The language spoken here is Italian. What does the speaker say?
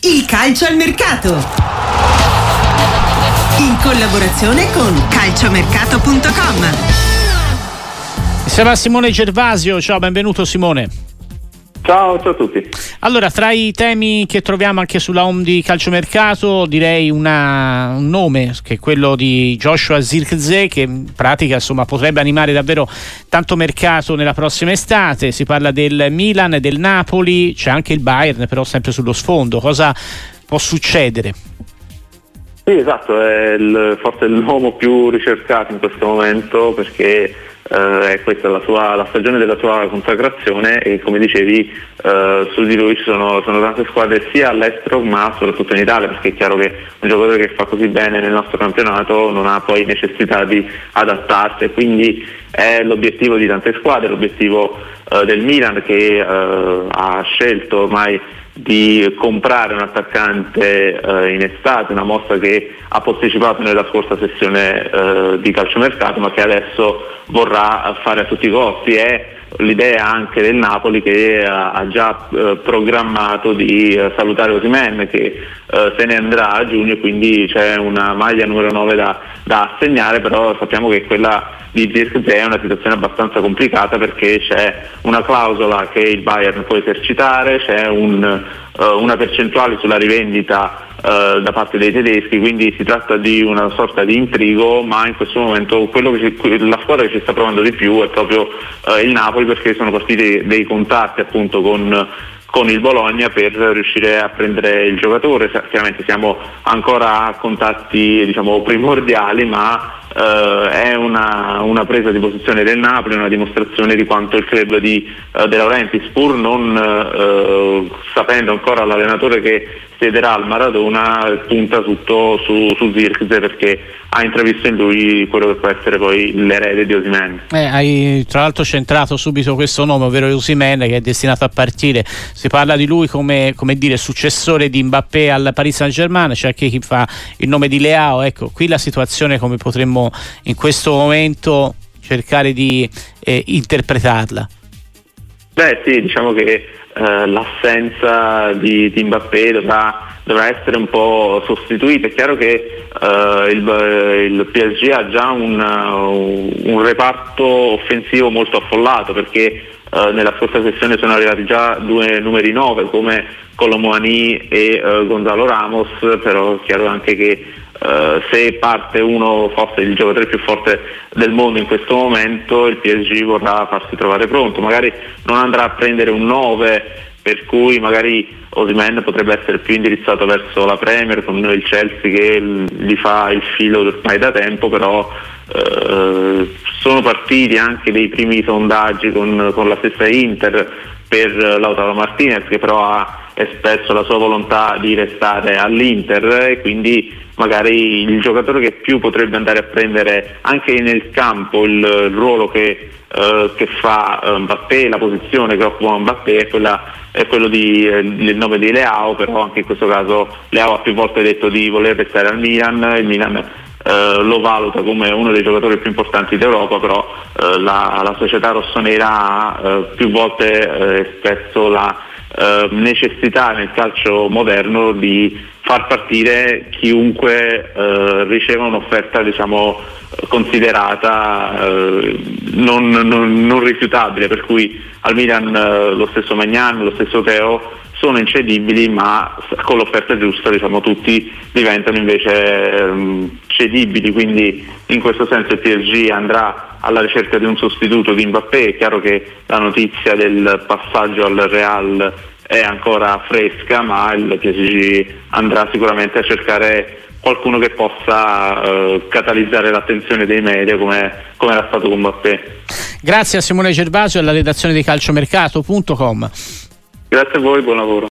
Il calcio al mercato. In collaborazione con calciomercato.com. A Simone Gervasio, ciao, benvenuto Simone. Ciao, ciao a tutti. Allora, tra i temi che troviamo anche sulla home di calciomercato, direi una, un nome che è quello di Joshua Zirkzee, che in pratica insomma, potrebbe animare davvero tanto mercato nella prossima estate. Si parla del Milan, del Napoli, c'è anche il Bayern, però sempre sullo sfondo. Cosa può succedere? Sì, esatto, è il, forse l'uomo più ricercato in questo momento perché eh, questa è la, sua, la, stagione della sua consacrazione e come dicevi eh, su di lui ci sono, sono, tante squadre sia all'estero ma soprattutto in Italia perché è chiaro che un giocatore che fa così bene nel nostro campionato non ha poi necessità di adattarsi. E quindi è l'obiettivo di tante squadre, l'obiettivo eh, del Milan che eh, ha scelto ormai di comprare un attaccante eh, in estate, una mossa che ha posticipato nella scorsa sessione eh, di calciomercato ma che adesso vorrà fare a tutti i costi. È l'idea anche del Napoli che ha già eh, programmato di eh, salutare Osimen che eh, se ne andrà a giugno e quindi c'è una maglia numero 9 da, da assegnare, però sappiamo che quella di Zirkzee è una situazione abbastanza complicata perché c'è una clausola che il Bayern può esercitare, c'è un, uh, una percentuale sulla rivendita uh, da parte dei tedeschi, quindi si tratta di una sorta di intrigo, ma in questo momento ci, la squadra che ci sta provando di più è proprio uh, il Napoli perché sono partiti dei contatti appunto con con il Bologna per riuscire a prendere il giocatore. Chiaramente siamo ancora a contatti diciamo, primordiali, ma Uh, è una, una, presa di posizione del Napoli, una dimostrazione di quanto il club di uh, De Laurentiis, pur non uh, sapendo ancora l'allenatore che siederà al Maradona, punta tutto su, su Zirkzee perché ha intravisto in lui quello che può essere poi l'erede di Osimen. Eh, hai tra l'altro centrato subito questo nome, ovvero Osimen che è destinato a partire. Si parla di lui come, come dire, successore di Mbappé al Paris Saint Germain, c'è anche chi fa il nome di Leao. Ecco, qui la situazione come potremmo in questo momento cercare di eh, interpretarla? Beh sì, diciamo che eh, l'assenza di, di Mbappé dovrà, dovrà, essere un po' sostituita. È chiaro che eh, il, il, PSG ha già un, un, reparto offensivo molto affollato perché eh, nella scorsa sessione sono arrivati già due numeri 9 come Colomoani e eh, Gonzalo Ramos, però è chiaro anche che Uh, se parte uno forse il giocatore più forte del mondo in questo momento, il PSG vorrà farsi trovare pronto, magari non andrà a prendere un 9 per cui magari Osimen potrebbe essere più indirizzato verso la Premier con il Chelsea che gli fa il filo ormai da tempo, però uh, sono partiti anche dei primi sondaggi con, con la stessa Inter per Lautaro Martinez che però ha espresso la sua volontà di restare all'Inter e quindi magari il giocatore che più potrebbe andare a prendere anche nel campo il, il ruolo che, uh, che fa uh, Mbappé, la posizione che occupa Mbappé è, quella, è quello di, eh, nome di Leao, però anche in questo caso Leao ha più volte detto di voler restare al Milan, il Milan Uh, lo valuta come uno dei giocatori più importanti d'Europa, però uh, la, la, società rossonera ha più volte espresso la necessità nel calcio moderno di far partire chiunque eh, riceva un'offerta diciamo, considerata eh, non, non, non, rifiutabile, per cui al Milan eh, lo stesso Magnan, lo stesso Teo sono incedibili ma con l'offerta giusta diciamo, tutti diventano invece ehm, cedibili, quindi in questo senso il PSG andrà alla ricerca di un sostituto di Mbappé, è chiaro che la notizia del passaggio al Real è ancora fresca, ma il PSG andrà sicuramente a cercare qualcuno che possa eh, catalizzare l'attenzione dei media come, come era stato con Mbappé. Grazie a Simone Gervasio e alla redazione di calciomercato.com. Grazie a voi, buon lavoro.